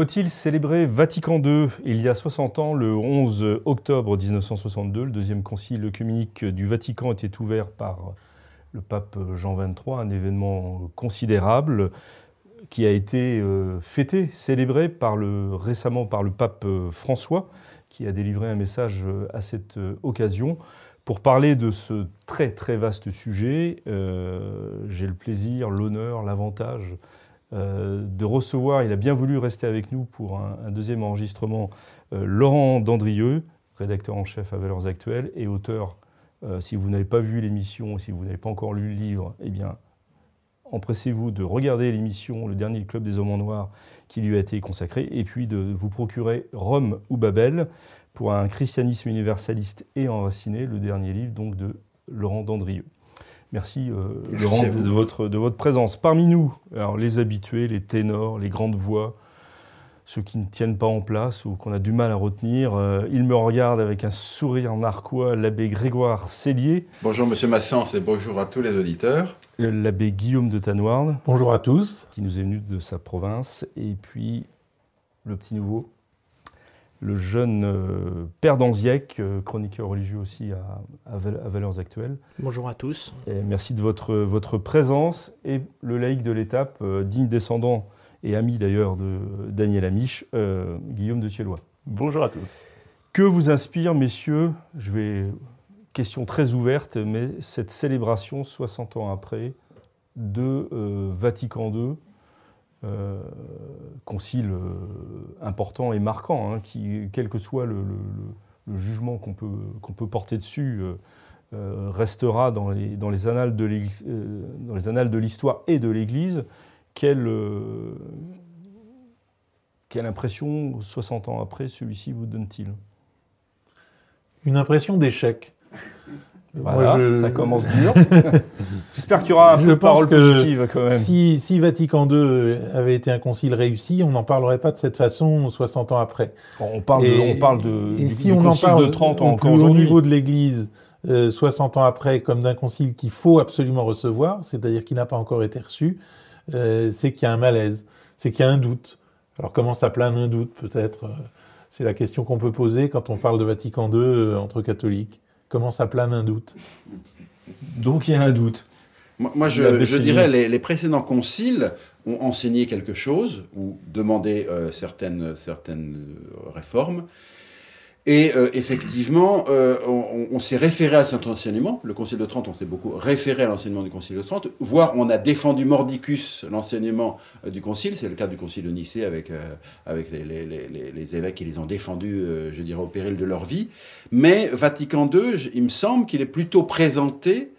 Faut-il célébrer Vatican II il y a 60 ans, le 11 octobre 1962 Le deuxième concile œcuménique du Vatican était ouvert par le pape Jean XXIII, un événement considérable qui a été euh, fêté, célébré le, récemment par le pape euh, François, qui a délivré un message euh, à cette occasion. Pour parler de ce très très vaste sujet, j'ai le plaisir, l'honneur, l'avantage de recevoir, il a bien voulu rester avec nous pour un, deuxième enregistrement, Laurent Dandrieux, rédacteur en chef à Valeurs Actuelles et auteur euh, si vous n'avez pas vu l'émission, si vous n'avez pas encore lu le livre, eh bien, empressez-vous de regarder l'émission Le dernier club des hommes en noir qui lui a été consacré, et puis de vous procurer Rome ou Babel pour un christianisme universaliste et enraciné, le dernier livre donc de Laurent Dandrieux. Merci, euh, Laurent de votre, de votre présence. Parmi nous, alors, les habitués, les ténors, les grandes voix, ceux qui ne tiennent pas en place ou qu'on a du mal à retenir. Euh, il me regarde avec un sourire narquois, l'abbé Grégoire Cellier. Bonjour Monsieur Massens et bonjour à tous les auditeurs. L'abbé Guillaume de Tanoirne. Bonjour à tous. Qui nous est venu de sa province. Et puis le petit nouveau, le jeune euh, père d'Anziec, euh, chroniqueur religieux aussi à, Valeurs Actuelles. Bonjour à tous. Et merci de votre, votre présence. Et le laïc de l'étape, digne descendant et ami d'ailleurs de Daniel Amiche, euh, Guillaume de Thiellois. Bonjour à tous. Que vous inspire, messieurs, je vais, question très ouverte, mais cette célébration 60 ans après de euh, Vatican II, euh, concile important et marquant, hein, qui, quel que soit le, jugement qu'on peut, porter dessus, restera dans les, annales de l'histoire et de l'Église euh, quelle impression, 60 ans après, celui-ci vous donne-t-il? Une impression d'échec. Voilà, ça commence dur. J'espère qu'il y aura un peu de parole positive quand même. Si, si, Vatican II avait été un concile réussi, on n'en parlerait pas de cette façon 60 ans après. On parle de, on parle de, et si on en parle de 30 ans encore Au niveau de l'Église, 60 euh, ans après, comme d'un concile qu'il faut absolument recevoir, c'est-à-dire qui n'a pas encore été reçu, euh, c'est qu'il y a un malaise, c'est qu'il y a un doute. Alors comment ça plane un doute peut-être? Euh, C'est la question qu'on peut poser quand on parle de Vatican II euh, entre catholiques. Comment ça plane un doute Donc il y a un doute. Moi, je, dirais les, les précédents conciles ont enseigné quelque chose ou demandé certaines, certaines réformes. Et euh, effectivement, euh, on, s'est référé à cet enseignement. Le Concile de Trente, on s'est beaucoup référé à l'enseignement du Concile de Trente, voire on a défendu mordicus l'enseignement euh, du Concile. C'est le cas du Concile de Nicée avec, avec les, les, évêques qui les ont défendus, je dirais, au péril de leur vie. Mais Vatican II, il me semble qu'il est plutôt présenté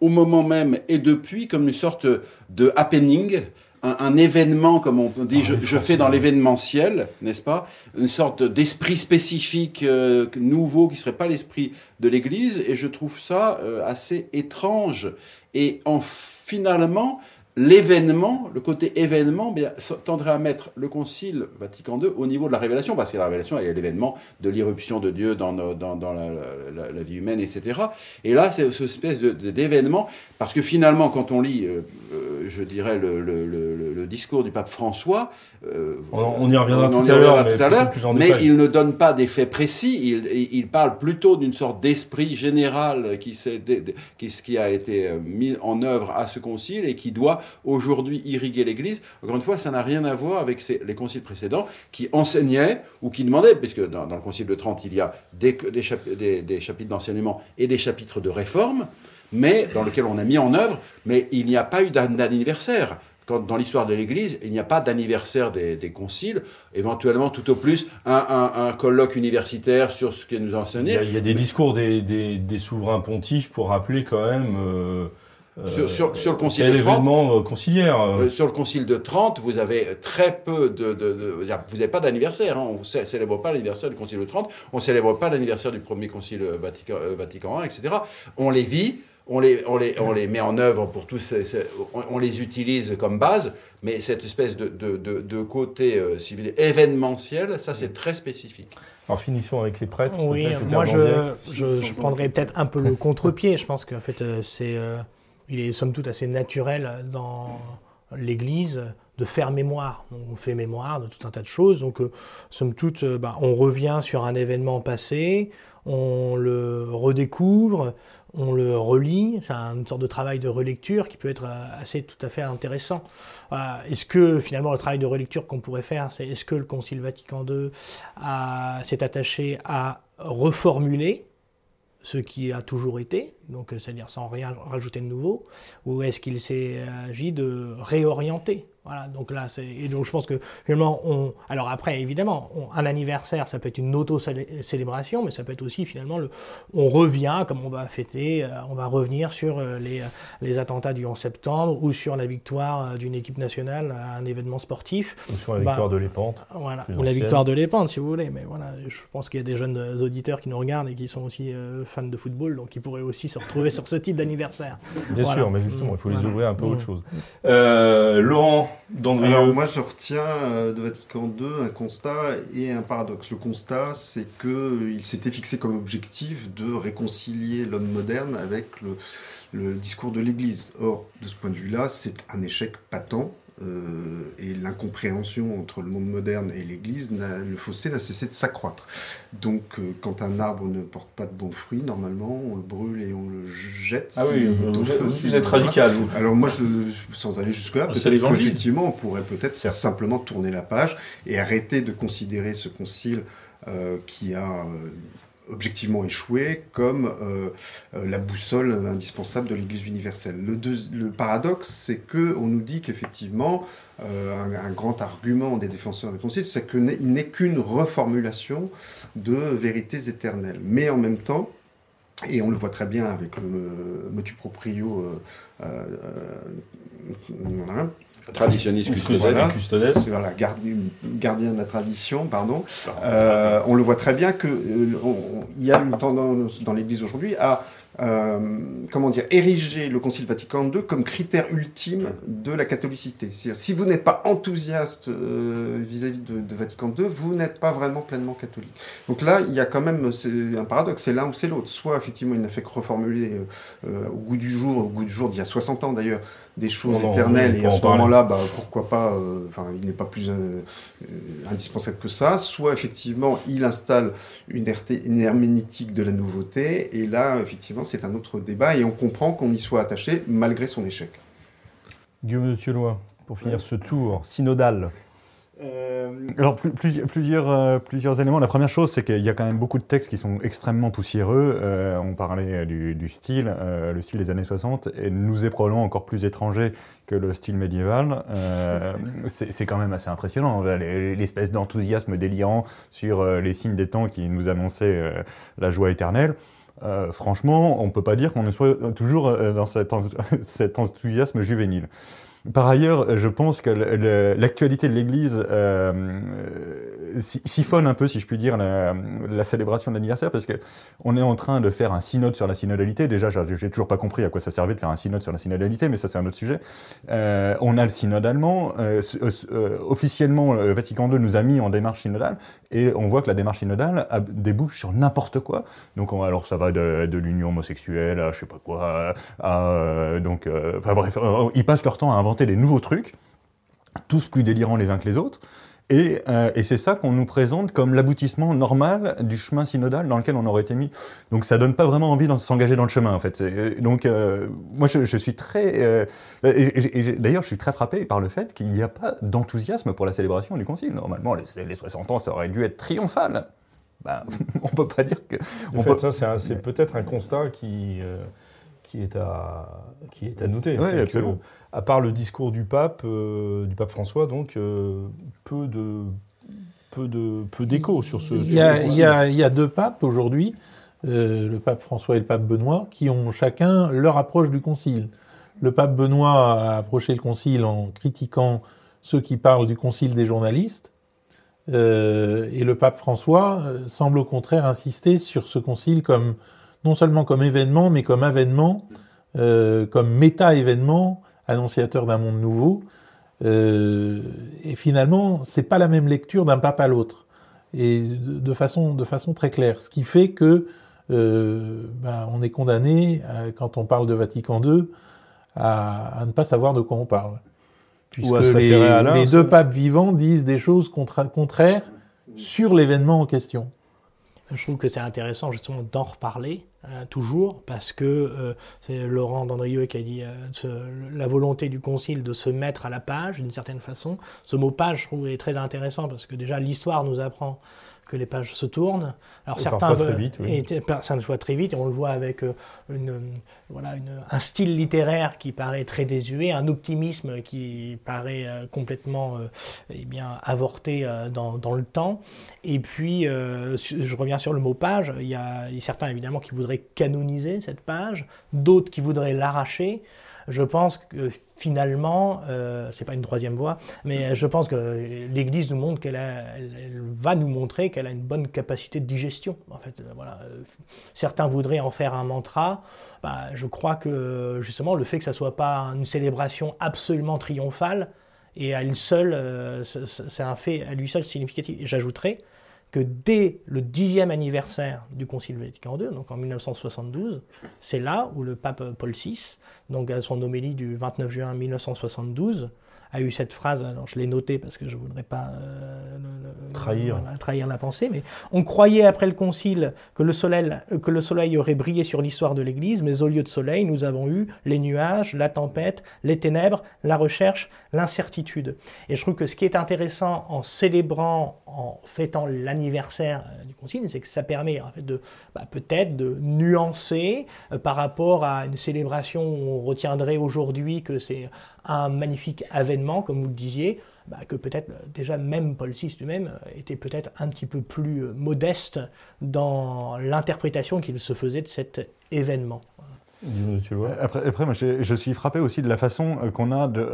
au moment même et depuis comme une sorte de happening un, événement, comme on dit, je, je fais dans l'événementiel, n'est-ce pas? Une sorte d'esprit spécifique euh, nouveau qui serait pas l'esprit de l'Église, et je trouve ça euh, assez étrange. Et en finalement, l'événement, le côté événement, bien, tendrait à mettre le Concile Vatican II au niveau de la révélation, parce que la révélation est l'événement de l'irruption de Dieu dans, dans, dans la, la, vie humaine, etc. Et là, c'est cette espèce d'événement, parce que finalement, quand on lit, euh, euh, je dirais, le, le, le, discours du pape François, euh, on, y reviendra tout à l'heure, mais, mais il ne donne pas des faits précis, il, il parle plutôt d'une sorte d'esprit général qui, qui, qui a été mis en œuvre à ce concile et qui doit aujourd'hui irriguer l'Église. Encore une fois, ça n'a rien à voir avec les conciles précédents qui enseignaient ou qui demandaient, puisque dans, le concile de Trente, il y a des, des, chapitres d'enseignement et des chapitres de réforme, mais dans lesquels on a mis en œuvre, mais il n'y a pas eu d'anniversaire dans l'histoire de l'Église, il n'y a pas d'anniversaire des, conciles, éventuellement tout au plus un, colloque universitaire sur ce qui nous a enseigné. Il y a, des discours des, souverains pontifs pour rappeler quand même euh, sur, sur, sur, le concile de Trente, conciliaire. sur le concile de Trente, vous avez très peu de, de, de vous n'avez pas d'anniversaire. Hein, on ne célèbre pas l'anniversaire du concile de Trente. On ne célèbre pas l'anniversaire du premier concile Vatican, Vatican I, etc. On les vit on les, on, les, on les met en œuvre pour tous, on les utilise comme base, mais cette espèce de, de, de, côté euh, civil événementiel, ça c'est très spécifique. Alors finissons avec les prêtres. Oui, moi je, je, je, prendrais peut-être un peu le contre-pied. Je pense qu'en fait, euh, c'est, euh, il est somme toute assez naturel dans l'Église de faire mémoire. on fait mémoire de tout un tas de choses. Donc, somme toute, bah, on revient sur un événement passé, on le redécouvre, on le relit, c'est une sorte de travail de relecture qui peut être euh, assez tout à fait intéressant. Euh, est-ce que finalement le travail de relecture qu'on pourrait faire, c'est est-ce que le Concile Vatican II s'est attaché à reformuler ce qui a toujours été, donc c'est-à-dire sans rien rajouter de nouveau, ou est-ce qu'il s'est agi de réorienter voilà, donc là, c'est et donc je pense que finalement, on, alors après, évidemment, un anniversaire, ça peut être une auto-célébration, mais ça peut être aussi finalement le, on revient, comme on va fêter, euh, on va revenir sur euh, les, les attentats du 11 septembre ou sur la victoire euh, d'une équipe nationale à un événement sportif. Ou sur la victoire bah, de l'Épante. Voilà, ou la victoire de l'Épante, si vous voulez. Mais voilà, je pense qu'il y a des jeunes auditeurs qui nous regardent et qui sont aussi fans de football, donc ils pourraient aussi se retrouver sur ce type d'anniversaire. Bien sûr, mais justement, il faut les ouvrir un peu autre chose. Laurent alors moi je retiens euh, de Vatican II un constat et un paradoxe. Le constat c'est qu'il s'était fixé comme objectif de réconcilier l'homme moderne avec le, le discours de l'Église. Or, de ce point de vue-là, c'est un échec patent. Euh, et l'incompréhension entre le monde moderne et l'Église, le fossé n'a cessé de s'accroître. Donc, euh, quand un arbre ne porte pas de bons fruits, normalement, on le brûle et on le jette. Ah oui, vous, êtes radical. Vous. Alors moi, je, sans aller jusque-là, ah, peut-être qu'effectivement, on pourrait peut-être simplement tourner la page et arrêter de considérer ce concile euh, qui a objectivement échoué comme euh, euh, la boussole indispensable de l'Église universelle. Le, paradoxe, c'est que on nous dit qu'effectivement, euh, un, grand argument des défenseurs du Concile, c'est qu'il n'est qu'une reformulation de vérités éternelles. Mais en même temps, et on le voit très bien avec le motu proprio Traditionniste custodes. Voilà, gardien, gardien de la tradition, pardon. Euh, on le voit très bien qu'il euh, y a une tendance dans l'Église aujourd'hui à euh, comment dire, ériger le Concile Vatican II comme critère ultime de la catholicité. Si vous n'êtes pas enthousiaste vis-à-vis de, Vatican II, vous n'êtes pas vraiment pleinement catholique. Donc là, il y a quand même un paradoxe, c'est l'un ou c'est l'autre. Soit effectivement, il n'a fait que reformuler au goût du jour, au goût du jour d'il y a 60 ans d'ailleurs, des choses éternelles, et à ce moment-là, bah, pourquoi pas, euh, enfin, il n'est pas plus euh, euh, indispensable que ça, soit effectivement, il installe une, une herméneutique de la nouveauté, et là, effectivement, c'est un autre débat, et on comprend qu'on y soit attaché malgré son échec. Guillaume de Thieulois, pour finir ce tour synodal. Euh, alors plusieurs, euh, plusieurs éléments. La première chose, c'est qu'il y a quand même beaucoup de textes qui sont extrêmement poussiéreux. Euh, on parlait du, style, le style des années 60, et nous est probablement encore plus étranger que le style médiéval. c'est quand même assez impressionnant, l'espèce d'enthousiasme délirant sur les signes des temps qui nous annonçait la joie éternelle. Franchement, on ne peut pas dire qu'on soit toujours dans cet enthousiasme juvénile. Par ailleurs, je pense que l'actualité de l'Église euh, siphonne un peu, si je puis dire, la, célébration de l'anniversaire, parce qu'on est en train de faire un synode sur la synodalité. Déjà, j'ai toujours pas compris à quoi ça servait de faire un synode sur la synodalité, mais ça c'est un autre sujet. Euh, on a le synode allemand. Euh, officiellement, le Vatican II nous a mis en démarche synodale, et on voit que la démarche synodale débouche sur n'importe quoi. Donc, alors ça va de, l'union homosexuelle à je sais pas quoi, à, donc, enfin bref, ils passent leur temps à inventer des nouveaux trucs, tous plus délirants les uns que les autres. Et, euh, et c'est ça qu'on nous présente comme l'aboutissement normal du chemin synodal dans lequel on aurait été mis. Donc ça donne pas vraiment envie de s'engager dans le chemin en fait. Euh, donc euh, moi je, je, suis très, d'ailleurs je suis très frappé par le fait qu'il n'y a pas d'enthousiasme pour la célébration du concile. Normalement les, les 60 ans ça aurait dû être triomphal. Ben, on peut pas dire que. En fait, ça c'est peut-être un constat qui qui est à, qui est à noter. À part le discours du pape, euh, du pape François, donc, euh, peu de peu de peu d'écho sur ce. Il y, a, il, y a, il y, a, deux papes aujourd'hui, euh, le pape François et le pape Benoît, qui ont chacun leur approche du concile. Le pape Benoît a approché le concile en critiquant ceux qui parlent du concile des journalistes. Et le pape François semble au contraire insister sur ce concile comme non seulement comme événement, mais comme avènement, comme méta-événement, annonciateur d'un monde nouveau. Euh, et finalement, c'est pas la même lecture d'un pape à l'autre, et de, façon, de façon très claire. Ce qui fait que euh, ben, on est condamné, quand on parle de Vatican II, à, à, ne pas savoir de quoi on parle. Puisque les, les deux papes vivants disent des choses contraires sur l'événement en question. Je trouve que c'est intéressant justement d'en reparler euh, toujours parce que euh, c'est Laurent Dandrieux qui a dit euh, la volonté du concile de se mettre à la page d'une certaine façon. Ce mot page, je trouve, est très intéressant parce que déjà l'histoire nous apprend que les pages se tournent. Alors certains très vite, oui. et, fois très vite, et on le voit avec euh, une, voilà, une, un style littéraire qui paraît très désuet, un optimisme qui paraît euh, complètement euh, eh bien, avorté dans, dans, le temps. Et puis, je reviens sur le mot page, il y a certains évidemment qui voudraient canoniser cette page, d'autres qui voudraient l'arracher je pense que finalement, euh, c'est pas une troisième voie, mais je pense que l'Église nous montre qu'elle elle, va nous montrer qu'elle a une bonne capacité de digestion. En fait, euh, voilà. Certains voudraient en faire un mantra. Bah, je crois que justement le fait que ça soit pas une célébration absolument triomphale et à elle seule, euh, c'est un fait à lui seul significatif. J'ajouterais que dès le dixième anniversaire du Concile Vatican II, donc en 1972, c'est là où le pape Paul VI donc à son homélie du 29 juin 1972, a eu cette phrase, alors je l'ai notée parce que je ne voudrais pas euh, trahir. trahir la pensée, mais on croyait après le concile que le soleil, que le soleil aurait brillé sur l'histoire de l'Église, mais au lieu de soleil, nous avons eu les nuages, la tempête, les ténèbres, la recherche, l'incertitude. Et je trouve que ce qui est intéressant en célébrant, en fêtant l'anniversaire euh, du concile, c'est que ça permet en fait de bah, peut-être de nuancer euh, par rapport à une célébration où on retiendrait aujourd'hui que c'est un magnifique avènement, comme vous le disiez, bah, que peut-être euh, déjà même Paul VI lui-même euh, était peut-être un petit peu plus euh, modeste dans l'interprétation qu'il se faisait de cet événement. Après, après moi, je suis frappé aussi de la façon euh, qu'on a de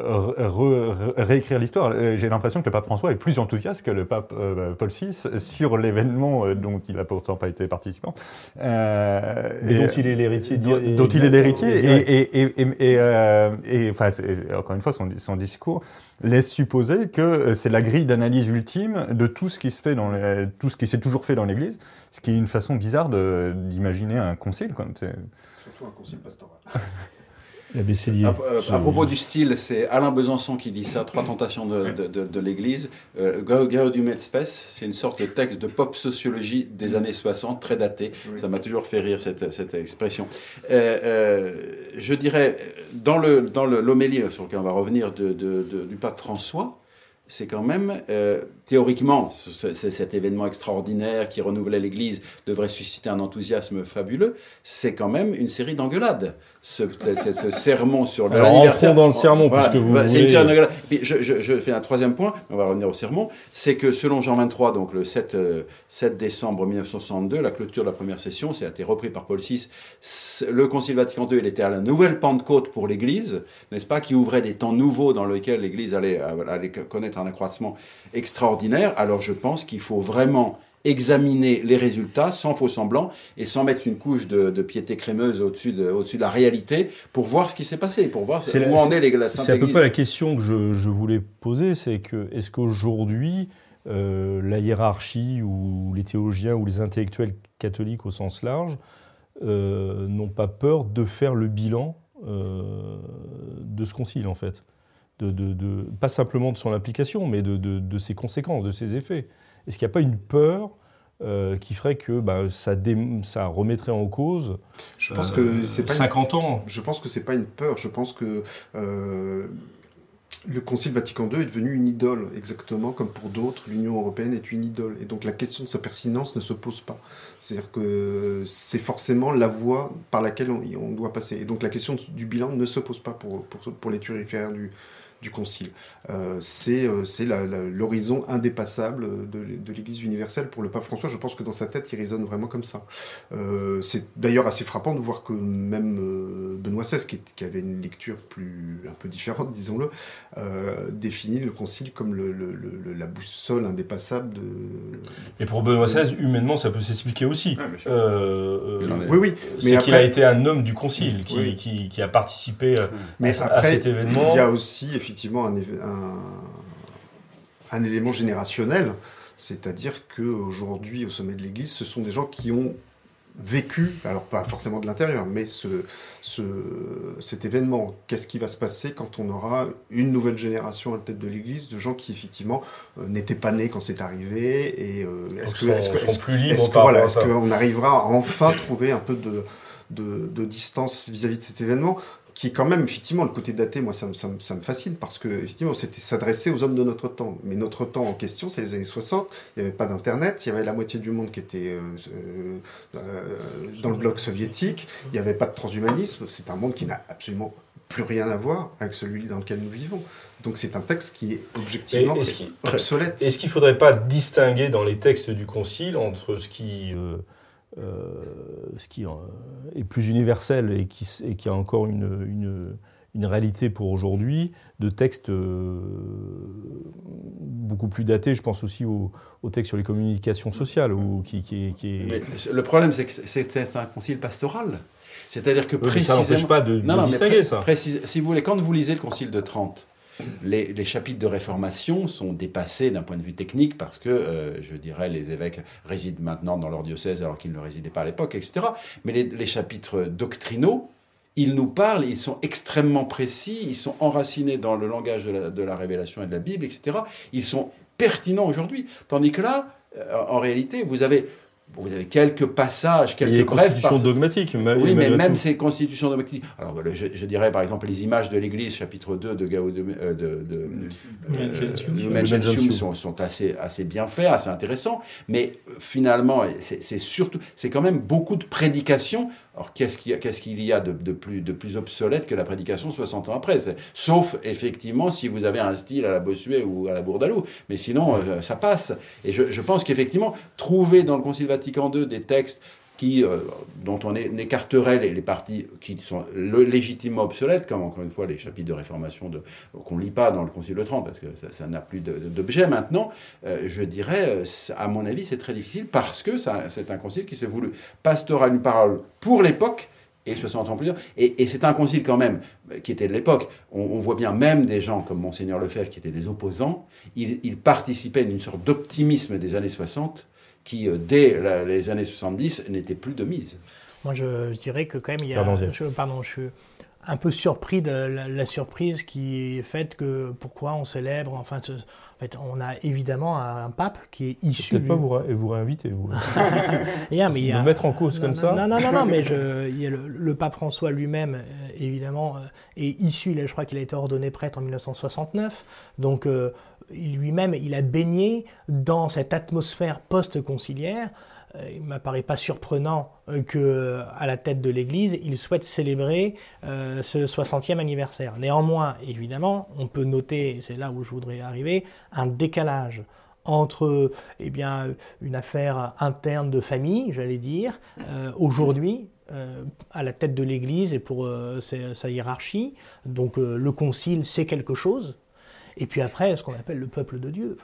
réécrire l'histoire. Euh, j'ai l'impression que le pape François est plus enthousiaste que le pape euh, Paul VI sur l'événement dont il n'a pourtant pas été participant. Euh, et dont il est l'héritier. Dont, il est l'héritier. Et, et, et, enfin, encore une fois, son, son, discours laisse supposer que c'est la grille d'analyse ultime de tout ce qui se fait dans les, tout ce qui s'est toujours fait dans l'Église, ce qui est une façon bizarre d'imaginer un concile. Quoi un concile pastoral. La à, propos du style, c'est Alain Besançon qui dit ça, Trois tentations de, de, l'Église. Euh, du c'est une sorte de texte de pop sociologie des années 60, très daté. Ça m'a toujours fait rire cette, cette expression. Euh, euh, je dirais, dans l'homélie dans le, sur lequel on va revenir du pape François, c'est quand même, euh, théoriquement, cet événement extraordinaire qui renouvelait l'Église devrait susciter un enthousiasme fabuleux, c'est quand même une série d'engueulades ce, ce, sermon sur l'anniversaire. dans le sermon, puisque vous C'est une Puis je, je, je, fais un troisième point, on va revenir au sermon, c'est que selon Jean 23, donc le 7, 7 euh, décembre 1962, la clôture de la première session, ça a été repris par Paul VI, le Concile Vatican II, il était à la nouvelle Pentecôte pour l'Église, n'est-ce pas, qui ouvrait des temps nouveaux dans lesquels l'Église allait, allait connaître un accroissement extraordinaire. Alors je pense qu'il faut vraiment examiner les résultats sans faux semblant et sans mettre une couche de, piété crémeuse au-dessus de, au de la réalité pour voir ce qui s'est passé, pour voir où en est la C'est à peu près la question que je, voulais poser, c'est que est-ce qu'aujourd'hui euh, la hiérarchie ou les théologiens ou les intellectuels catholiques au sens large euh, n'ont pas peur de faire le bilan euh, de ce concile en fait? De, de, pas simplement de son application, mais de, ses conséquences, de ses effets. Est-ce qu'il n'y a pas une peur euh, qui ferait que bah, ça, ça, remettrait en cause je pense que c'est 50 ans? Je pense que c'est pas une peur. Je pense que euh, le Concile Vatican II est devenu une idole, exactement comme pour d'autres, l'Union européenne est une idole. Et donc la question de sa pertinence ne se pose pas. C'est-à-dire que c'est forcément la voie par laquelle on, doit passer. Et donc la question du bilan ne se pose pas pour, pour, pour les turiféraires du, du Concile. Euh, c'est l'horizon indépassable de, de l'Église universelle pour le pape François. Je pense que dans sa tête, il résonne vraiment comme ça. c'est d'ailleurs assez frappant de voir que même Benoît XVI, qui, qui, avait une lecture plus un peu différente, disons-le, définit le Concile comme le, la boussole indépassable de... Et pour Benoît XVI, humainement, ça peut s'expliquer aussi. oui, oui. C'est qu'il a été un homme du Concile, qui, qui, a participé euh, mais à, cet événement. Il y a aussi effectivement un, un, élément générationnel, c'est-à-dire qu'aujourd'hui, au sommet de l'Église, ce sont des gens qui ont vécu, alors pas forcément de l'intérieur, mais ce, ce, cet événement. Qu'est-ce qui va se passer quand on aura une nouvelle génération à la tête de l'Église de gens qui effectivement euh, n'étaient pas nés quand c'est arrivé et euh, est-ce que est-ce que est-ce qu'on arrivera à enfin trouver un peu de de, de distance vis-à-vis de cet événement? Qui est quand même, effectivement, le côté daté, moi, ça, ça, ça me fascine, parce que, effectivement, c'était s'adresser aux hommes de notre temps. Mais notre temps en question, c'est les années 60, il n'y avait pas d'Internet, il y avait la moitié du monde qui était euh, euh, euh, dans le bloc soviétique, il n'y avait pas de transhumanisme, c'est un monde qui n'a absolument plus rien à voir avec celui dans lequel nous vivons. Donc c'est un texte qui est objectivement obsolète. Est-ce qu'il ne faudrait pas distinguer dans les textes du Concile entre ce qui euh, ce qui euh, est plus universel et qui, qui a encore une, une, réalité pour aujourd'hui, de textes euh, beaucoup plus datés. Je pense aussi aux au textes sur les communications sociales. Ou qui, qui, le problème, c'est que c'est un concile pastoral. C'est-à-dire que précisément... ça n'empêche pas de, distinguer ça. si vous voulez, quand vous lisez le concile de Trente, les, chapitres de réformation sont dépassés d'un point de vue technique parce que, euh, je dirais, les évêques résident maintenant dans leur diocèse alors qu'ils ne résidaient pas à l'époque, etc. Mais les, chapitres doctrinaux, ils nous parlent, ils sont extrêmement précis, ils sont enracinés dans le langage de la, révélation et de la Bible, etc. Ils sont pertinents aujourd'hui. Tandis que là, euh, en réalité, vous avez vous avez quelques passages, quelques brefs. constitutions dogmatiques. oui, mais même ces constitutions dogmatiques. Alors, je, dirais par exemple les images de l'Église, chapitre 2 de Gao de, euh, de, de, sont, sont, assez, assez bien faits, assez intéressants. Mais finalement, c'est surtout, c'est quand même beaucoup de prédications alors qu'est-ce qu'il y a, qu'est-ce qu'il y a de, de, plus, de plus obsolète que la prédication 60 ans après? Sauf effectivement si vous avez un style à la Bossuet ou à la Bourdalou. Mais sinon, euh, ça passe. Et je, je pense qu'effectivement, trouver dans le Concile Vatican II des textes qui, euh, dont on écarterait les, les, parties qui sont légitimement obsolètes, comme encore une fois les chapitres de réformation qu'on ne lit pas dans le Concile de Trente, parce que ça n'a plus d'objet maintenant, euh, je dirais, euh, à mon avis, c'est très difficile, parce que c'est un concile qui se voulu pastoral une parole pour l'époque, et 60 ans plus tard. Et, c'est un concile quand même qui était de l'époque. On, voit bien même des gens comme Monseigneur Lefebvre qui étaient des opposants, ils participaient d'une sorte d'optimisme des années 60 qui, euh, dès les années 70, n'était plus de mise. Moi, je, dirais que quand même, il y a... Pardon, je, pardon, je suis un peu surpris de la, surprise qui est faite que pourquoi on célèbre, enfin... En fait, on a évidemment un, pape qui est issu. Peut-être pas vous, vous réinviter, vous. yeah, mais il y a... mettre en cause comme ça. Non, non, non, non mais je, il y a le, pape François lui-même, euh, évidemment, euh, est issu, je crois qu'il a été ordonné prêtre en 1969. Donc, lui-même, il a baigné dans cette atmosphère post-conciliaire. Euh, il ne m'apparaît pas surprenant euh, que, à la tête de l'Église, il souhaite célébrer euh, ce 60e anniversaire. Néanmoins, évidemment, on peut noter, et c'est là où je voudrais arriver, un décalage entre eh bien, une affaire interne de famille, j'allais dire, aujourd'hui, à la tête de l'Église et pour sa, hiérarchie. Donc le concile, c'est quelque chose, et puis après, ce qu'on appelle le peuple de Dieu.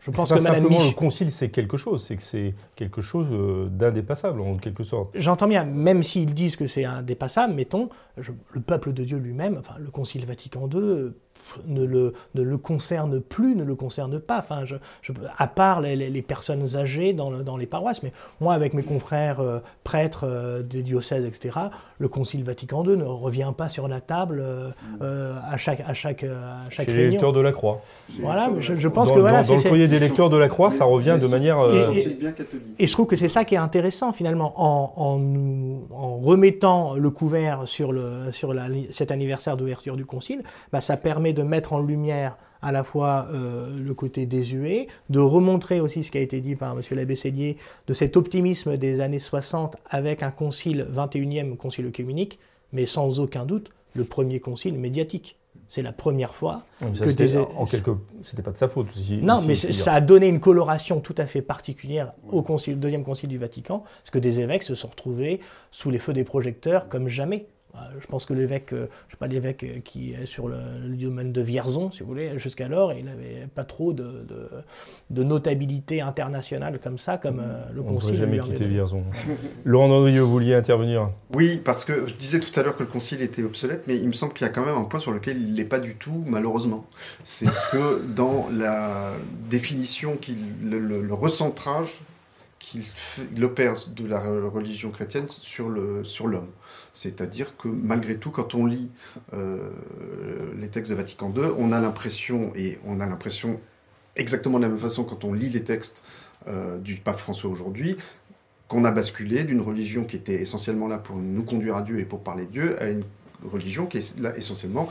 je pense que simplement le concile, c'est quelque chose, c'est que c'est quelque chose euh, d'indépassable en quelque sorte. J'entends bien, même s'ils disent que c'est indépassable, mettons, le peuple de Dieu lui-même, enfin le concile Vatican II, ne le, ne le concerne plus, ne le concerne pas. Enfin, je, à part les, les, personnes âgées dans, le, dans, les paroisses. Mais moi, avec mes confrères euh, prêtres euh, des diocèses, etc., le Concile Vatican II ne revient pas sur la table euh, à chaque, à chaque, à chaque Chez les lecteurs de la Croix. Voilà, je, pense dans, que voilà. Dans, le courrier des lecteurs de la Croix, ça revient de manière. Et, et, je trouve que c'est ça qui est intéressant finalement, en, en, en remettant le couvert sur, le, sur la, cet anniversaire d'ouverture du Concile, bah, ça permet de mettre en lumière à la fois euh, le côté désuet, de remontrer aussi ce qui a été dit par M. l'abbé Sellier, de cet optimisme des années 60 avec un concile, 21e concile œcuménique, mais sans aucun doute le premier concile médiatique. C'est la première fois que c'était en quelque... c'était pas de sa faute. non, mais ça a donné une coloration tout à fait particulière au concile, deuxième concile du Vatican, parce que des évêques se sont retrouvés sous les feux des projecteurs comme jamais. Euh, je pense que l'évêque, euh, je sais pas l'évêque euh, qui est sur le, domaine de Vierzon, si vous voulez, jusqu'alors, il n'avait pas trop de, de, notabilité internationale comme ça, comme le On concile. On jamais quitté Vierzon. Laurent Dandrieux, vous vouliez intervenir? Oui, parce que je disais tout à l'heure que le concile était obsolète, mais il me semble qu'il y a quand même un point sur lequel il n'est pas du tout, malheureusement. C'est que dans la définition, le, le, recentrage qu'il opère de la religion chrétienne sur l'homme. Sur c'est-à-dire que malgré tout, quand on lit euh, les textes de Vatican II, on a l'impression, et on a l'impression exactement de la même façon quand on lit les textes euh, du pape François aujourd'hui, qu'on a basculé d'une religion qui était essentiellement là pour nous conduire à Dieu et pour parler de Dieu à une religion qui est là essentiellement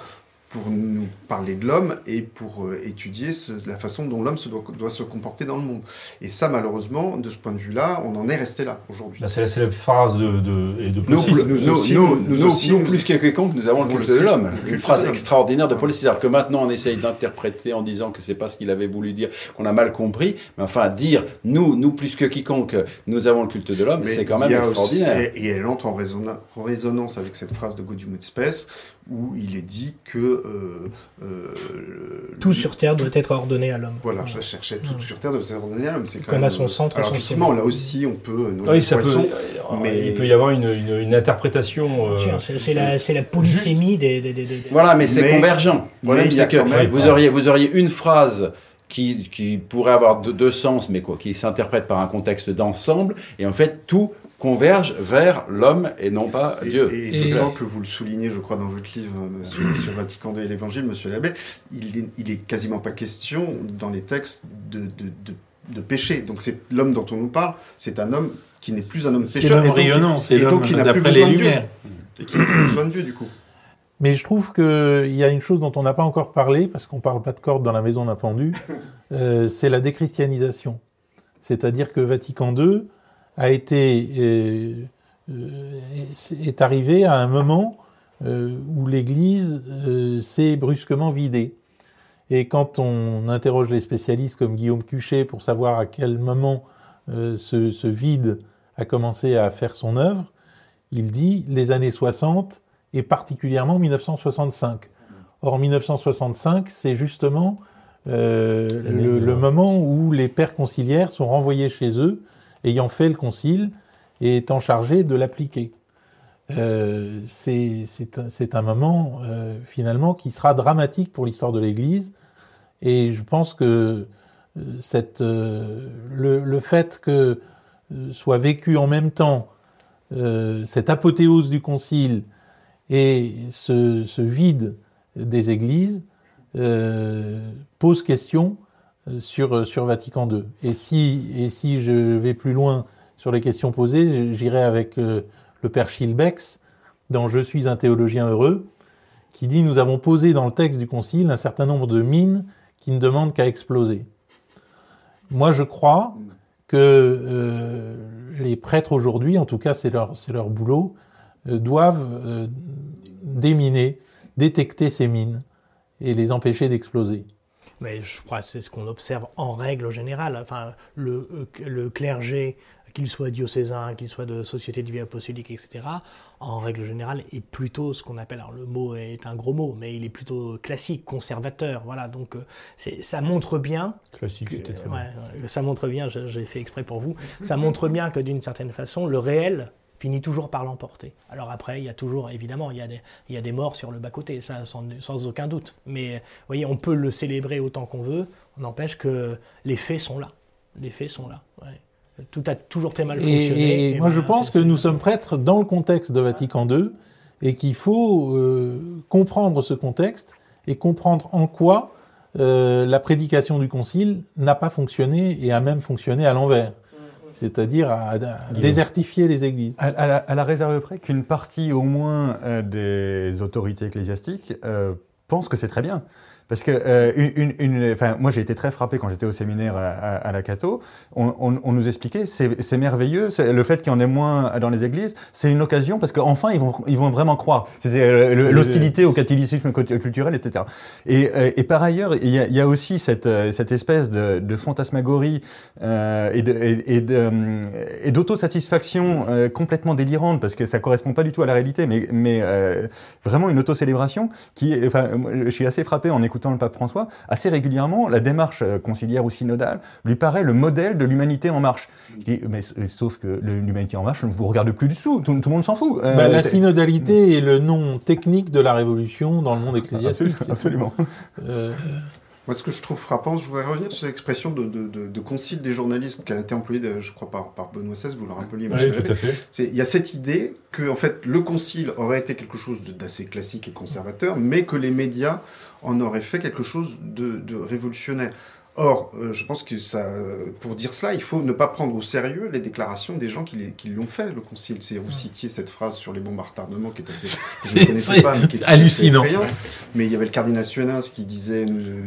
pour nous parler de l'homme et pour euh, étudier la façon dont l'homme doit, doit, se comporter dans le monde. Et ça, malheureusement, de ce point de vue-là, on en est resté là aujourd'hui. c'est la célèbre phrase de, de, et de nous, nous, aussi, nous, nous, aussi, nous, plus que quiconque, nous avons le culte de l'homme. Une phrase extraordinaire de Paul C'est-à-dire que maintenant, on essaye d'interpréter en disant que c'est pas ce qu'il avait voulu dire, qu'on a mal compris. Mais enfin, dire nous, nous plus que quiconque, nous avons le culte de l'homme, c'est quand même extraordinaire. et elle entre en résonance avec cette phrase de Gaudium et Spes, où il est dit que euh, euh, tout sur Terre doit être ordonné à l'homme. Voilà, je cherchais tout sur Terre doit être ordonné à l'homme. C'est comme à son centre. Alors, effectivement, là aussi, on peut. Oui, ça peut, mais il peut y avoir une, une, interprétation. Euh, c'est la, la, polysémie des, des, des, Voilà, mais c'est convergent. Le problème, c'est que vous auriez, vous auriez une phrase. Qui, qui pourrait avoir deux, deux sens, mais quoi, qui s'interprète par un contexte d'ensemble, et en fait, tout converge vers l'homme et non pas Dieu. Et, d'autant que vous le soulignez, je crois, dans votre livre euh, sur, sur Vatican II et l'Évangile, Monsieur l'abbé, il est, il est quasiment pas question dans les textes de, de, de, péché. Donc c'est l'homme dont on nous parle, c'est un homme qui n'est plus un homme pécheur. C'est l'homme rayonnant, c'est l'homme d'après les lumières. Et qui n'a plus besoin de Dieu, du coup. Mais je trouve qu'il y a une chose dont on n'a pas encore parlé, parce qu'on ne parle pas de corde dans la maison d'un pendu, euh, c'est la déchristianisation. C'est-à-dire que Vatican II a été euh, euh, est arrivé à un moment euh, où l'Église s'est brusquement vidée. Et quand on interroge les spécialistes comme Guillaume Cuchet pour savoir à quel moment ce, ce, vide a commencé à faire son œuvre, il dit les années 60 et particulièrement 1965. Or 1965, c'est justement le, le, moment où les pères conciliaires sont renvoyés chez eux ayant fait le concile et étant chargé de l'appliquer. Euh, c'est un, moment euh, finalement qui sera dramatique pour l'histoire de l'Église et je pense que euh, cette, le, fait que soit vécu en même temps cette apothéose du concile et ce vide des églises pose question sur, euh, sur Vatican II. Et si, et si je vais plus loin sur les questions posées, j'irai avec euh, le père Schilbex dans Je suis un théologien heureux, qui dit Nous avons posé dans le texte du Concile un certain nombre de mines qui ne demandent qu'à exploser. Moi, je crois que les prêtres aujourd'hui, en tout cas c'est leur, leur boulot, doivent déminer, détecter ces mines et les empêcher d'exploser mais je crois que c'est ce qu'on observe en règle générale. Enfin, le, euh, le clergé, qu'il soit diocésain, qu'il soit de société de vie apostolique, etc., en règle générale, est plutôt ce qu'on appelle, alors le mot est un gros mot, mais il est plutôt classique, conservateur. Voilà, donc euh, ça montre bien. Classique, c'était très ouais, Ça montre bien, j'ai fait exprès pour vous, ça montre bien que d'une certaine façon, le réel finit toujours par l'emporter. Alors après, il y a toujours, évidemment, il y a des, il y a des morts sur le bas-côté, ça sans, sans, aucun doute. Mais vous voyez, on peut le célébrer autant qu'on veut, on n'empêche que les faits sont là. Les faits sont là. Tout a toujours très mal fonctionné. Et, moi, je pense que nous sommes prêtres dans le contexte de Vatican II et qu'il faut euh, comprendre ce contexte et comprendre en quoi euh, la prédication du Concile n'a pas fonctionné et a même fonctionné à l'envers c'est-à-dire à, désertifier les églises. À, la, réserve près qu'une partie au moins euh, des autorités ecclésiastiques euh, pense que c'est très bien. Parce que euh, une, une, enfin, moi j'ai été très frappé quand j'étais au séminaire à, à, la Cato. On, on, on, nous expliquait c'est merveilleux, le fait qu'il y en ait moins dans les églises, c'est une occasion parce qu'enfin ils vont, ils vont vraiment croire. C'était euh, l'hostilité au catholicisme culturel, etc. Et, euh, et par ailleurs, il y a, y a aussi cette, cette espèce de, de fantasmagorie euh, et d'autosatisfaction euh, complètement délirante parce que ça correspond pas du tout à la réalité, mais, mais euh, vraiment une autocélébration qui, enfin, je suis assez frappé en écoutant écoutant le pape François, assez régulièrement, la démarche euh, conciliaire ou synodale lui paraît le modèle de l'humanité en marche. mais sauf que l'humanité en marche ne vous regarde plus du tout, tout, le monde s'en fout. Euh, bah, la synodalité est le nom technique de la révolution dans le monde ecclésiastique. Absolument. Euh, moi, ce que je trouve frappant, je voudrais revenir sur l'expression de, de, de, concile des journalistes qui a été employée, je crois, par, par Benoît XVI, vous le rappeliez, oui, tout à fait. Il y a cette idée que, en fait, le concile aurait été quelque chose d'assez classique et conservateur, mais que les médias en auraient fait quelque chose de, de révolutionnaire. Or, euh, je pense que ça, pour dire cela, il faut ne pas prendre au sérieux les déclarations des gens qui, qui l'ont fait, le concile. C'est vous citiez cette phrase sur les bombes à retardement qui est assez, je ne connaissais pas, mais qui est hallucinant. mais il y avait le cardinal Suenens qui disait nous,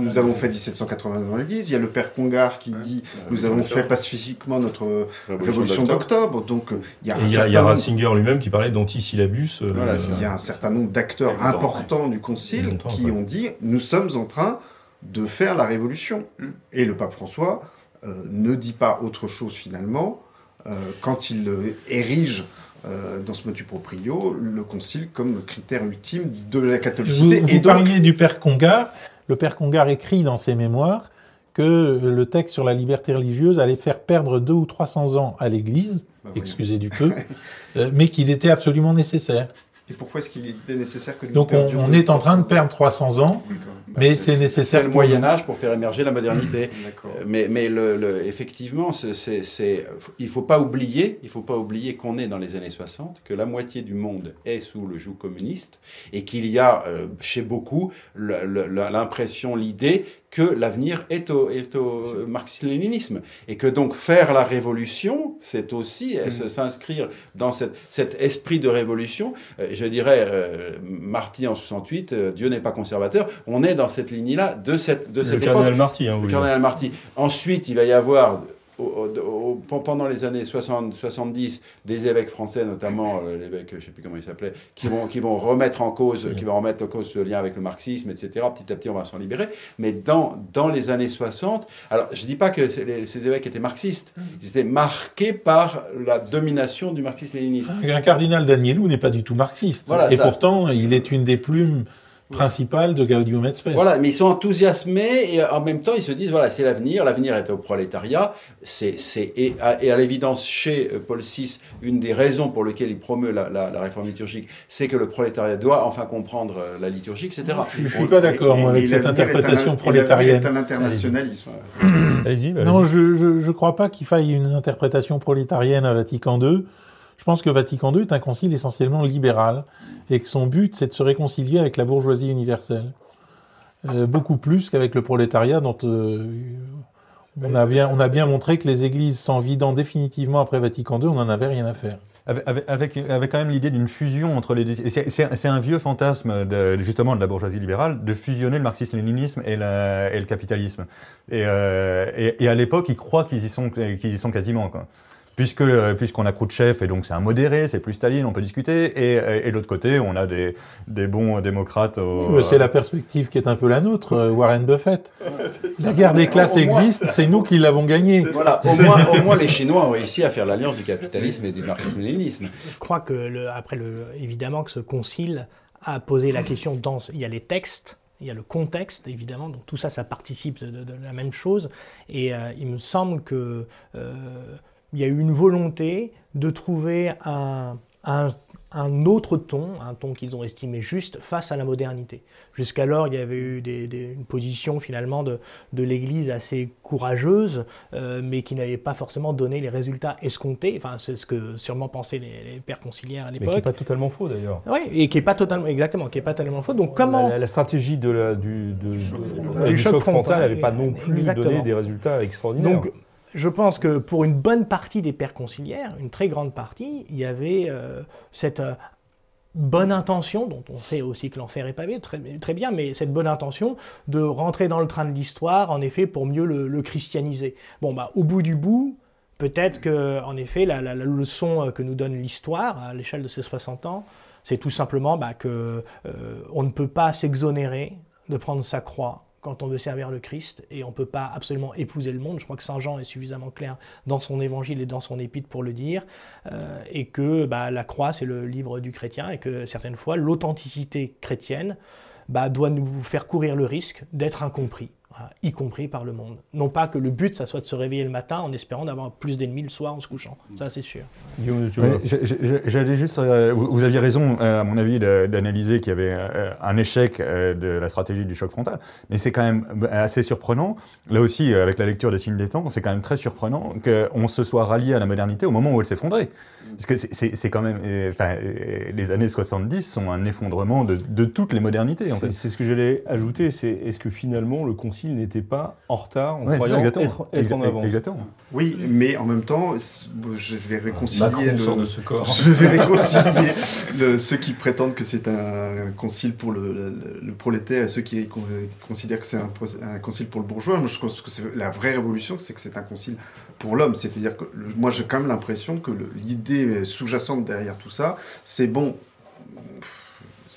nous, avons fait 1780 dans l'Église. Il y a le père Congar qui dit nous avons fait pacifiquement notre révolution d'octobre. Donc il y a, il y a, Ratzinger lui-même qui parlait d'antisyllabus. Euh, voilà, il y a un certain nombre d'acteurs importants du concile qui ont dit nous sommes en train de faire la révolution. Mm. Et le pape François euh, ne dit pas autre chose finalement euh, quand il euh, érige dans ce motu proprio le concile comme critère ultime de la catholicité. Vous, vous parliez du père Congar. Le père Congar écrit dans ses mémoires que le texte sur la liberté religieuse allait faire perdre deux ou trois cents ans à l'Église, bah excusez du peu, mais qu'il était absolument nécessaire. Et pourquoi est-ce qu'il était nécessaire que nous Donc on, est en train de perdre 300 ans, mais bah, c'est nécessaire. C'est le Moyen Âge pour faire émerger la modernité. mais mais le, effectivement, c'est, il faut pas oublier, il faut pas oublier qu'on est dans les années 60, que la moitié du monde est sous le joug communiste et qu'il y a euh, chez beaucoup l'impression, l'idée que l'avenir est au, est au marxisme-léninisme. Et que donc faire la révolution, c'est aussi mm. s'inscrire dans cette, cet esprit de révolution. Euh, je dirais, euh, Marty en 68, euh, Dieu n'est pas conservateur, on est dans cette ligne-là de cette, de cette le Cardinal Marty, hein, oui. Le cardinal Marty. Ensuite, il va y avoir pendant les années 60, 70, des évêques français, notamment euh, l'évêque, je ne sais plus comment il s'appelait, qui vont, qui vont remettre en cause, qui vont remettre en cause ce lien avec le marxisme, etc. Petit à petit, on va s'en libérer. Mais dans, dans les années 60, alors je ne dis pas que ces évêques étaient marxistes, ils étaient marqués par la domination du marxisme-léninisme. Un cardinal Danielou n'est pas du tout marxiste. et pourtant, il est une des plumes principal de Gaudium et Spes. Voilà, mais ils sont enthousiasmés et en même temps ils se disent voilà c'est l'avenir, l'avenir est au prolétariat. C'est c'est et à, et à l'évidence chez euh, Paul VI une des raisons pour lesquelles il promeut la, la, la réforme liturgique, c'est que le prolétariat doit enfin comprendre euh, la liturgie, etc. Je ne suis pas d'accord avec cette interprétation prolétarienne. C'est un internationalisme. Allez-y. non, je ne crois pas qu'il faille une interprétation prolétarienne à Vatican II. Je pense que Vatican II est un concile essentiellement libéral et que son but, c'est de se réconcilier avec la bourgeoisie universelle. Euh, beaucoup plus qu'avec le prolétariat dont euh, on, a bien, montré que les églises s'en vidant définitivement après Vatican II, on n'en avait rien à faire. Avec, quand même l'idée d'une fusion entre les deux. C'est un vieux fantasme de, justement de la bourgeoisie libérale de fusionner le marxisme-léninisme et, le capitalisme. Et, euh, et, à l'époque, ils croient qu'ils y sont, qu'ils y sont quasiment. Puisque euh, puisqu'on a Khrouchtchev et donc c'est un modéré, c'est plus Staline, on peut discuter. Et, et, de l'autre côté, on a des, des bons démocrates. c'est la perspective qui est un peu la nôtre, euh, Warren Buffett. la guerre des classes existe, c'est nous qui l'avons gagnée. Voilà, au moins, au moins les Chinois ont réussi à faire l'alliance du capitalisme et du marxisme-léninisme. Je crois que le, après le, évidemment que ce concile a posé la question dans il y a les textes il y a le contexte, évidemment, donc tout ça, ça participe de, la même chose. Et euh, il me semble que il y a eu une volonté de trouver un, un, autre ton, un ton qu'ils ont estimé juste face à la modernité. Jusqu'alors, il y avait eu des, une position finalement de, de l'Église assez courageuse, euh, mais qui n'avait pas forcément donné les résultats escomptés. Enfin, c'est ce que sûrement pensaient les, pères conciliaires à l'époque. Mais qui n'est pas totalement faux d'ailleurs. Oui, et qui n'est pas totalement, exactement, qui est pas totalement faux. Donc comment la, stratégie de la, du, du, choc frontal n'avait pas non plus donné des résultats extraordinaires. Donc, je pense que pour une bonne partie des pères conciliaires, une très grande partie, il y avait euh, cette, euh, bonne intention, dont on sait aussi que l'enfer est pavé, très, bien, mais cette bonne intention de rentrer dans le train de l'histoire, en effet, pour mieux le, christianiser. Bon, bah, au bout du bout, peut-être que, en effet, la, leçon que nous donne l'histoire à l'échelle de ces 60 ans, c'est tout simplement bah, que euh, on ne peut pas s'exonérer de prendre sa croix quand on veut servir le Christ et on ne peut pas absolument épouser le monde. Je crois que Saint Jean est suffisamment clair dans son évangile et dans son épître pour le dire, euh, et que bah, la croix c'est le livre du chrétien et que certaines fois l'authenticité chrétienne bah, doit nous faire courir le risque d'être incompris y compris par le monde. Non pas que le but, ça soit de se réveiller le matin en espérant d'avoir plus d'ennemis le soir en se couchant. Ça, c'est sûr. J'allais juste. Euh, vous aviez raison, euh, à mon avis, d'analyser qu'il y avait euh, un échec de la stratégie du choc frontal. Mais c'est quand même assez surprenant. Là aussi, avec la lecture des signes des temps, c'est quand même très surprenant qu'on se soit rallié à la modernité au moment où elle s'effondrait. Parce que c'est quand même. Enfin, les années 70 sont un effondrement de, de toutes les modernités. C'est ce que j'allais ajouter. C'est est-ce que finalement le n'était pas en retard en croyant être, être, en avance. Exactement. Oui, mais en même temps, je vais réconcilier, le, de ce corps. Je vais réconcilier ceux qui prétendent que c'est un concile pour le, le, prolétaire et ceux qui considèrent que c'est un, un, concile pour le bourgeois. Moi, je pense que c'est la vraie révolution, c'est que c'est un concile pour l'homme. C'est-à-dire que moi, j'ai quand même l'impression que l'idée sous-jacente derrière tout ça, c'est bon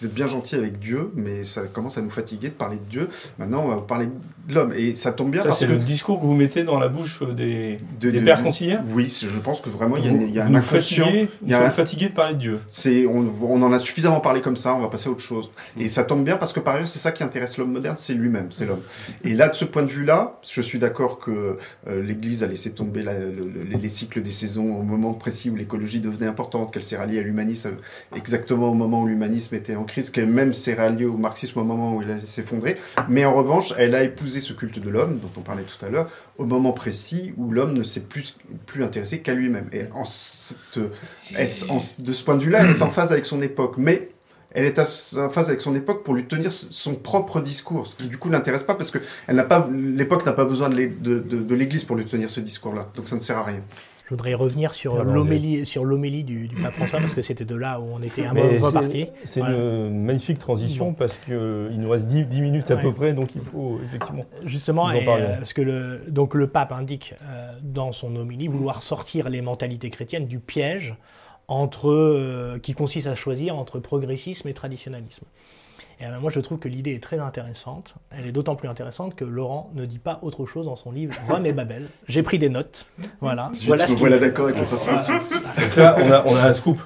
vous êtes bien gentil avec Dieu, mais ça commence à nous fatiguer de parler de Dieu. Maintenant, on va parler de l'homme. Et ça tombe bien ça, parce que... c'est le discours que vous mettez dans la bouche des, des pères conciliaires Oui, je pense que vraiment, il y a, il y a un inconscient. il y a un... fatigué de parler de Dieu. C'est, on, on, en a suffisamment parlé comme ça, on va passer à autre chose. Et ça tombe bien parce que par ailleurs, c'est ça qui intéresse l'homme moderne, c'est lui-même, c'est l'homme. Et là, de ce point de vue-là, je suis d'accord que euh, l'Église a laissé tomber la, les cycles des saisons au moment précis où l'écologie devenait importante, qu'elle s'est ralliée à l'humanisme exactement au moment où l'humanisme était en crise, qu'elle même s'est ralliée au marxisme au moment où il a s'effondrer. Mais en revanche, elle a épousé ce culte de l'homme, dont on parlait tout à l'heure, au moment précis où l'homme ne s'est plus, plus intéressé qu'à lui-même. Et de ce point de vue-là, elle est en phase avec son époque. Mais elle est en phase avec son époque pour lui tenir son propre discours, ce qui du coup l'intéresse pas parce que l'époque n'a pas besoin de l'Église pour lui tenir ce discours-là, donc ça ne sert à rien. Je voudrais revenir sur l'homélie, sur l'homélie du, pape François parce que c'était de là où on était un peu reparti. C'est une magnifique transition parce qu'il nous reste 10, minutes à peu près, donc il faut effectivement. Justement, euh, parce que le, donc le pape indique euh, dans son homélie vouloir sortir les mentalités chrétiennes du piège entre, euh, qui consiste à choisir entre progressisme et traditionnalisme. Et euh, moi, je trouve que l'idée est très intéressante. Elle est d'autant plus intéressante que Laurent ne dit pas autre chose dans son livre Rome et Babel. J'ai pris des notes. Voilà. Je voilà, voilà d'accord avec le Donc là, on a, on a un scoop.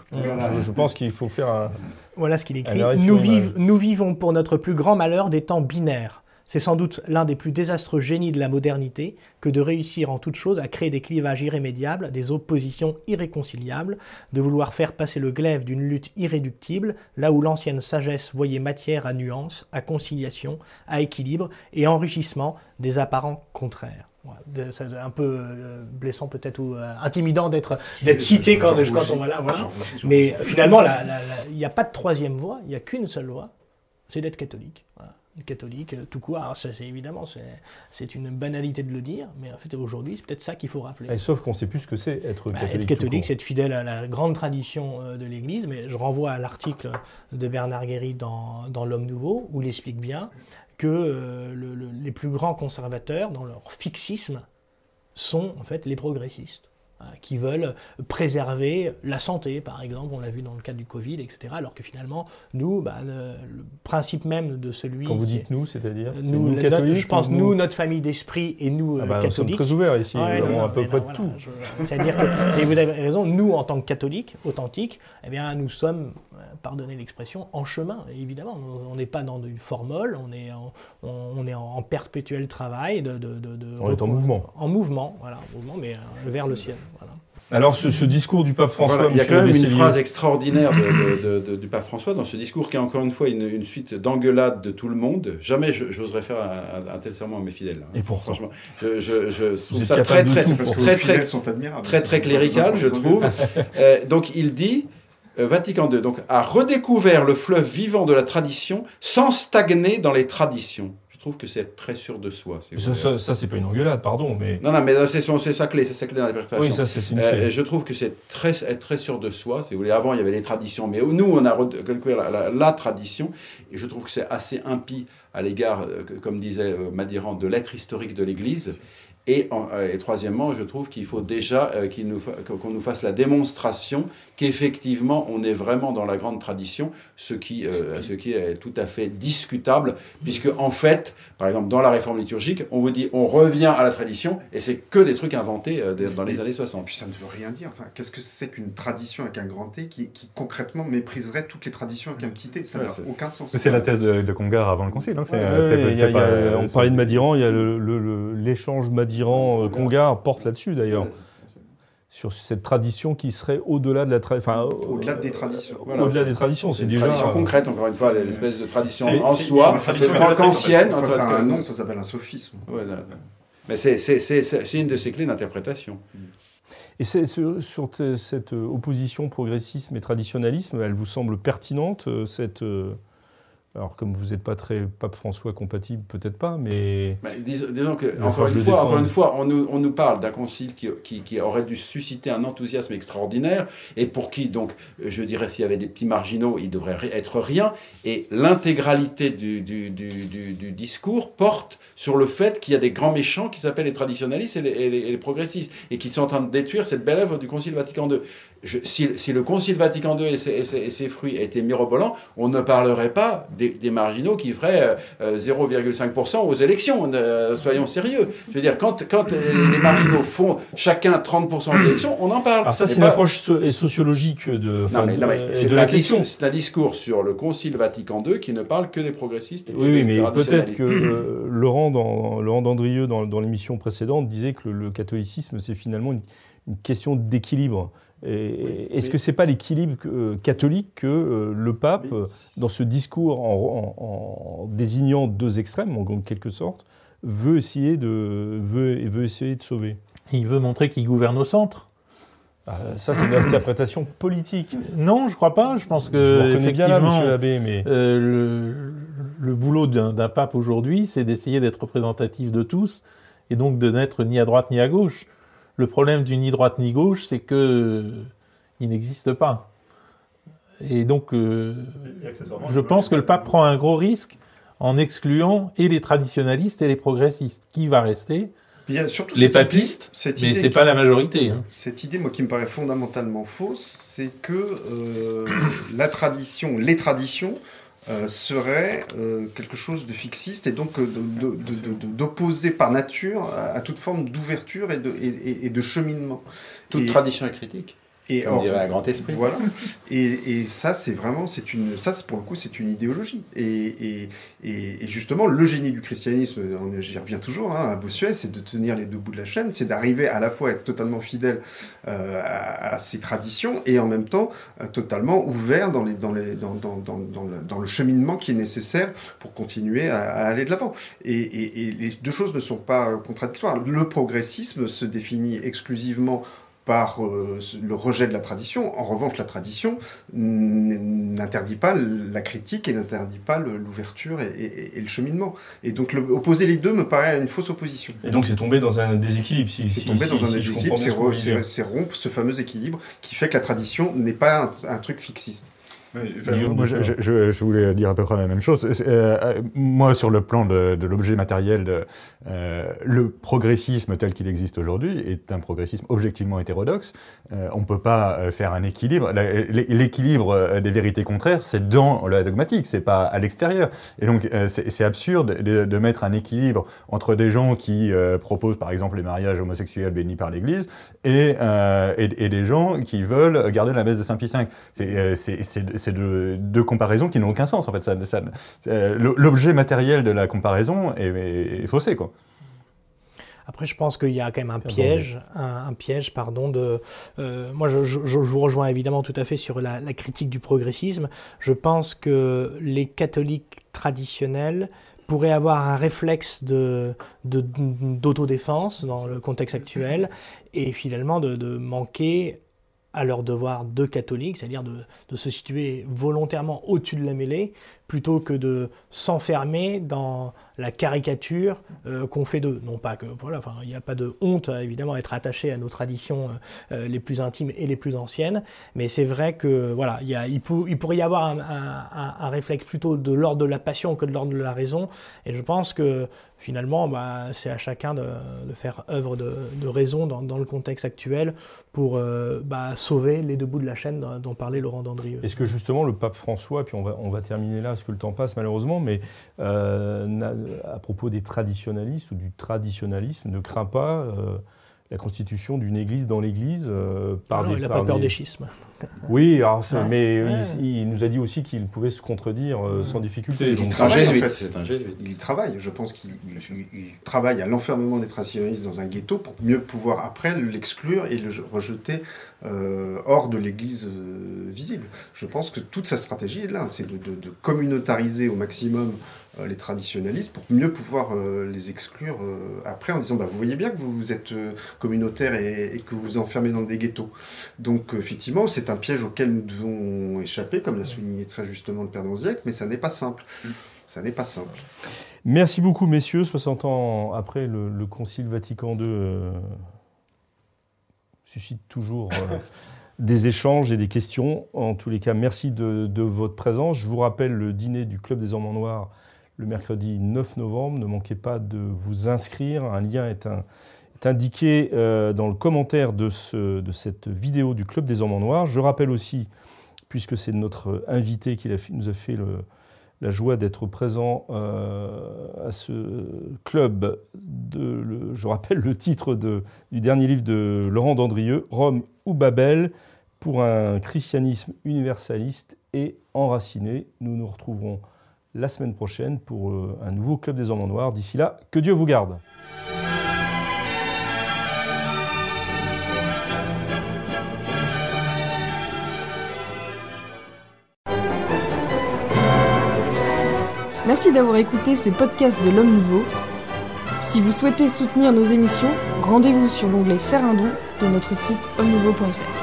Je, pense qu'il faut faire un. Voilà ce qu'il écrit. Nous, nous vivons pour notre plus grand malheur des temps binaires c'est sans doute l'un des plus désastreux génies de la modernité que de réussir en toute chose à créer des clivages irrémédiables, des oppositions irréconciliables, de vouloir faire passer le glaive d'une lutte irréductible, là où l'ancienne sagesse voyait matière à nuance, à conciliation, à équilibre et enrichissement des apparents contraires. C'est un peu euh, blessant peut-être ou euh, intimidant d'être cité quand, quand, on va là. Voilà. Mais finalement, il n'y a pas de troisième voie, il n'y a qu'une seule voie, c'est d'être catholique. Voilà catholique, euh, tout quoi. c'est évidemment, c'est une banalité de le dire, mais en fait, aujourd'hui, c'est peut-être ça qu'il faut rappeler. sauf qu'on ne sait plus ce que c'est être bah, catholique. Être catholique, c'est être fidèle à la grande tradition euh, de l'Église, mais je renvoie à l'article de Bernard Guéry dans, dans L'Homme Nouveau, où il explique bien que euh, les plus grands conservateurs, dans leur fixisme, sont en fait les progressistes. Hein, qui veulent préserver la santé, par exemple, on l'a vu dans le cas du Covid, etc. Alors que finalement, nous, bah, le, principe même de celui... Quand vous dites nous, c'est-à-dire nous, catholiques Je pense nous, notre famille d'esprit et nous, ah catholiques. Nous sommes très ouverts ici, on à peu près de tout. C'est-à-dire que, et vous avez raison, nous, en tant que catholiques, authentiques, eh bien, nous sommes, euh, pardonnez l'expression, en chemin, évidemment. On n'est pas dans une formule, on est en, on, est en perpétuel travail. De, de, de, on est en mouvement. En mouvement, voilà, en mouvement, mais euh, vers le ciel. Alors, ce, discours du pape François. il y a quand même une phrase extraordinaire du pape François dans ce discours qui est encore une fois une, suite d'engueulades de tout le monde. Jamais j'oserais faire un, tel serment à mes fidèles. Et pourquoi Franchement, je, trouve ça très, très, très, très, très, très, clérical, je trouve. Euh, donc, il dit. Euh, Vatican II donc, a redécouvert le fleuve vivant de la tradition sans stagner dans les traditions je trouve que c'est très sûr de soi. ça, ça, c'est pas une engueulade, pardon, mais... Non, non, mais c'est sa clé, c'est sa clé d'interprétation. Oui, ça, c'est une clé. je trouve que c'est très, être très sûr de soi. Si vous voulez, avant, il y avait les traditions, mais nous, on a la, la, la tradition, et je trouve que c'est assez impie à l'égard, comme disait Madiran, de l'être historique de l'Église. Et, euh, et, troisièmement, je trouve qu'il faut déjà euh, qu'on nous, qu'on nous, fasse la démonstration qu'effectivement, on est vraiment dans la grande tradition, ce qui, euh, ce qui est tout à fait discutable, puisque en fait, par exemple, dans la réforme liturgique, on vous dit on revient à la tradition, et c'est que des trucs inventés dans les années 60. Puis ça ne veut rien dire. Enfin, qu'est-ce que c'est qu'une tradition avec un grand T qui, qui, concrètement mépriserait toutes les traditions avec un petit T? Ça n'a aucun sens. C'est la thèse de, de, Congar avant le Concile. Hein. on parlait de Madiran, il y a l'échange Madiran Iran, Congar euh, porte là-dessus d'ailleurs. Sur cette tradition qui serait au-delà de la enfin, au-delà des traditions. Au-delà des traditions, c'est déjà. Tradition concrète, encore une fois, l'espèce de tradition en soi. C'est ancienne. C'est un nom, ça s'appelle un sophisme. Mais c'est une de ces clés d'interprétation. Et sur, sur cette opposition progressisme et traditionnalisme, elle vous semble pertinente, euh, cette, euh, alors, comme vous n'êtes pas très pape François compatible, peut-être pas, mais. disons, que, encore une, fois, encore une, fois, on nous, on nous parle d'un concile qui, qui, aurait dû susciter un enthousiasme extraordinaire, et pour qui, donc, je dirais, s'il y avait des petits marginaux, il devrait être rien. Et l'intégralité du, du, du, du, discours porte sur le fait qu'il y a des grands méchants qui s'appellent les traditionalistes et les, et les, progressistes, et qui sont en train de détruire cette belle œuvre du Concile Vatican II si, le Concile Vatican II et ses, fruits étaient mirobolants, on ne parlerait pas des, marginaux qui feraient 0,5% euh, aux élections. Euh, soyons sérieux. Je veux dire, quand, les, marginaux font chacun 30% aux élections, on en parle. Alors ça, c'est une approche sociologique de, c'est la question. C'est un discours sur le Concile Vatican II qui ne parle que des progressistes. oui, mais peut-être que euh, Laurent, dans, Laurent Dandrieux, dans, l'émission précédente, disait que le, catholicisme, c'est finalement une question d'équilibre. Est-ce que ce n'est pas l'équilibre euh, catholique que euh, le pape, euh, dans ce discours en, désignant deux extrêmes, en quelque sorte, veut essayer de, veut, veut essayer de sauver? Il veut montrer qu'il gouverne au centre. Ah, ça, c'est une interprétation politique. Non, je crois pas. Je pense que je effectivement, bien là, Labbé, mais le, le, boulot d'un pape aujourd'hui, c'est d'essayer d'être représentatif de tous et donc de n'être ni à droite ni à gauche. Le problème du ni droite ni gauche, c'est que il n'existe pas. Et donc, euh, je pense que le pape prend un gros risque en excluant et les traditionalistes et les progressistes. Qui va rester? Surtout les papistes, mais c'est pas la majorité. Hein. Cette idée, moi, qui me paraît fondamentalement fausse, c'est que euh, la tradition, les traditions, euh, serait euh, quelque chose de fixiste et donc euh, d'opposer par nature à, toute forme d'ouverture et de, et, de cheminement. Toute tradition est critique. Et on dirait un grand esprit. Voilà. Et, et ça, c'est vraiment, c'est une, ça, pour le coup, c'est une idéologie. Et, et, justement, le génie du christianisme, j'y reviens toujours, hein, à Bossuet, c'est de tenir les deux bouts de la chaîne, c'est d'arriver à la fois à être totalement fidèle euh, à, ses traditions et en même temps euh, totalement ouvert dans, les, dans, les, dans, dans, dans, le, dans, le, cheminement qui est nécessaire pour continuer à, à aller de l'avant. Et, les deux choses ne sont pas contradictoires. Le progressisme se définit exclusivement par euh, le rejet de la tradition. En revanche, la tradition n'interdit pas la critique et n'interdit pas l'ouverture et, le cheminement. Et donc, opposer les deux me paraît une fausse opposition. Et donc, c'est tombé dans un déséquilibre. Si, c'est tombé dans un déséquilibre, c'est rompre ce fameux équilibre qui fait que la tradition n'est pas un truc fixiste moi, je, voulais dire à peu près la même chose. Euh, euh, moi, sur le plan de, l'objet matériel, de, euh, le progressisme tel qu'il existe aujourd'hui est un progressisme objectivement hétérodoxe. on ne peut pas faire un équilibre. L'équilibre des vérités contraires, c'est dans la dogmatique, c'est pas à l'extérieur. Et donc, c'est absurde de, mettre un équilibre entre des gens qui proposent, par exemple, les mariages homosexuels bénis par l'Église et, et, des gens qui veulent garder la messe de Saint Pie V. C'est c'est deux, comparaisons qui n'ont aucun sens. En fait, l'objet matériel de la comparaison est, faussé, quoi. Après, je pense qu'il y a quand même un piège, un, piège, pardon, de. Euh, moi, je, vous rejoins évidemment tout à fait sur la, critique du progressisme. Je pense que les catholiques traditionnels pourraient avoir un réflexe de d'autodéfense dans le contexte actuel et finalement de, de manquer à leur devoir de catholiques, c'est-à-dire de, se situer volontairement au-dessus de la mêlée plutôt que de s'enfermer dans la caricature euh, qu'on fait d'eux. Non pas que, voilà, il n'y a pas de honte, évidemment, à être attaché à nos traditions euh, euh, les plus intimes et les plus anciennes, mais c'est vrai que, voilà, il, a, il, pourrait y avoir un, réflexe plutôt de l'ordre de la passion que de l'ordre de la raison, et je pense que finalement, bah, c'est à chacun de, faire œuvre de, raison dans, le contexte actuel pour bah, sauver les deux bouts de la chaîne dont, parlait Laurent Dandrieux. Est-ce que justement le pape François, puis on va, on va terminer là parce que le temps passe malheureusement, mais à propos des traditionalistes ou du traditionalisme ne craint pas euh, la constitution d'une église dans l'église euh, par non, Il n'a pas peur des schismes. Oui, mais il, nous a dit aussi qu'il pouvait se contredire euh, sans difficulté. Il, travaille, en fait. il travaille. Je pense qu'il travaille à l'enfermement des traditionalistes dans un ghetto pour mieux pouvoir après l'exclure et le rejeter hors de l'église visible. Je pense que toute sa stratégie est là, c'est de, de, communautariser au maximum euh, les traditionalistes pour mieux pouvoir euh, les exclure euh, après en disant bah, vous voyez bien que vous êtes communautaire et, que vous vous enfermez dans des ghettos. Donc effectivement, c'est un piège auquel nous devons échapper, comme l'a souligné très justement le Père Danziac, mais ça n'est pas simple. Ça n'est pas simple. Merci beaucoup, messieurs. 60 ans après, le, Concile Vatican II suscite toujours des échanges et des questions. En tous les cas, merci de, de, votre présence. Je vous rappelle le dîner du Club des Hommes Noirs le mercredi 9 novembre. Ne manquez pas de vous inscrire. Un lien est, indiqué euh, dans le commentaire de, cette vidéo du Club des Hommes en Noir. Je rappelle aussi, puisque c'est notre invité qui nous a fait la joie d'être présent euh, à ce club. je rappelle le titre du dernier livre de Laurent Dandrieux, Rome ou Babel, pour un christianisme universaliste et enraciné. Nous nous retrouverons la semaine prochaine pour euh, un nouveau Club des Hommes en Noir. D'ici là, que Dieu vous garde. Merci d'avoir écouté ce podcast de l'Homme Nouveau. Si vous souhaitez soutenir nos émissions, rendez-vous sur l'onglet Faire un don de notre site homme-nouveau.fr.